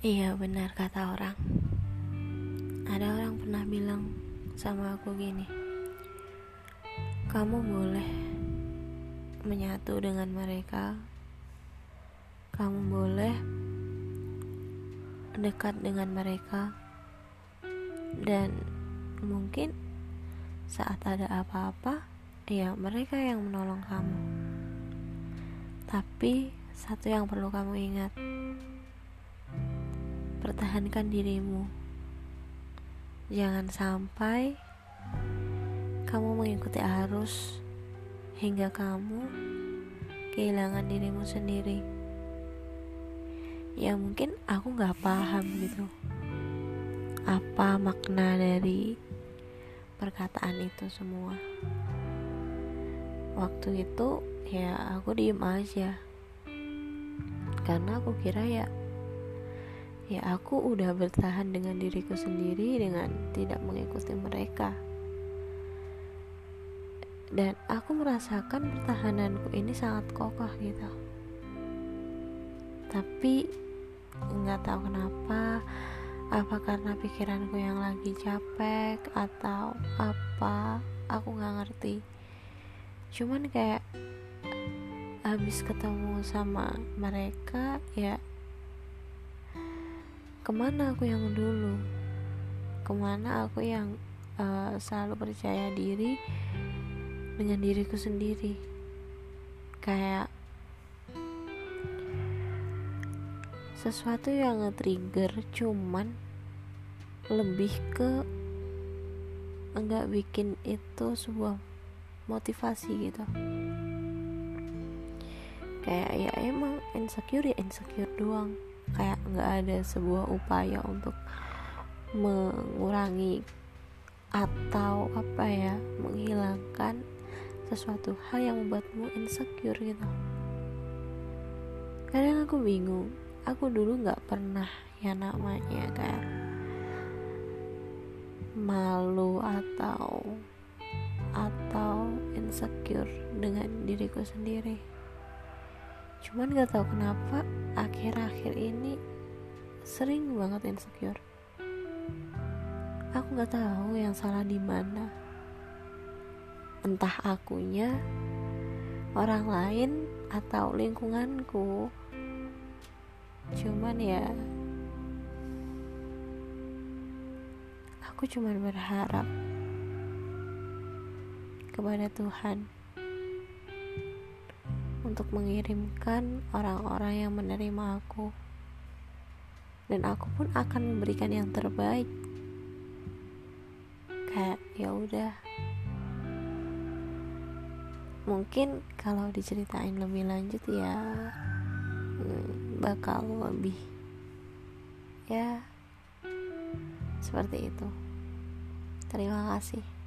Iya benar kata orang. Ada orang pernah bilang sama aku gini Kamu boleh menyatu dengan mereka. Kamu boleh dekat dengan mereka. Dan mungkin saat ada apa-apa Ya mereka yang menolong kamu. Tapi satu yang perlu kamu ingat pertahankan dirimu. Jangan sampai kamu mengikuti arus hingga kamu kehilangan dirimu sendiri. Ya mungkin aku gak paham gitu apa makna dari perkataan itu semua. Waktu itu ya aku diem aja karena aku kira ya ya aku udah bertahan dengan diriku sendiri dengan tidak mengikuti mereka. Dan aku merasakan pertahananku ini sangat kokoh gitu. Tapi nggak tahu kenapa apa karena pikiranku yang lagi capek atau apa aku nggak ngerti. Cuman kayak habis ketemu sama mereka ya ke mana aku yang dulu? Ke mana aku yang uh, selalu percaya diri dengan diriku sendiri? Kayak sesuatu yang nge-trigger cuman lebih ke enggak bikin itu sebuah motivasi gitu. Kayak ya emang insecure ya insecure doang kayak nggak ada sebuah upaya untuk mengurangi atau apa ya menghilangkan sesuatu hal yang membuatmu insecure gitu. Kadang aku bingung aku dulu nggak pernah ya namanya kayak malu atau atau insecure dengan diriku sendiri cuman gak tahu kenapa akhir-akhir ini sering banget insecure. Aku nggak tahu yang salah di mana. Entah akunya orang lain atau lingkunganku. Cuman ya aku cuman berharap kepada Tuhan untuk mengirimkan orang-orang yang menerima aku. Dan aku pun akan memberikan yang terbaik. Kayak ya udah. Mungkin kalau diceritain lebih lanjut ya hmm, bakal lebih ya seperti itu. Terima kasih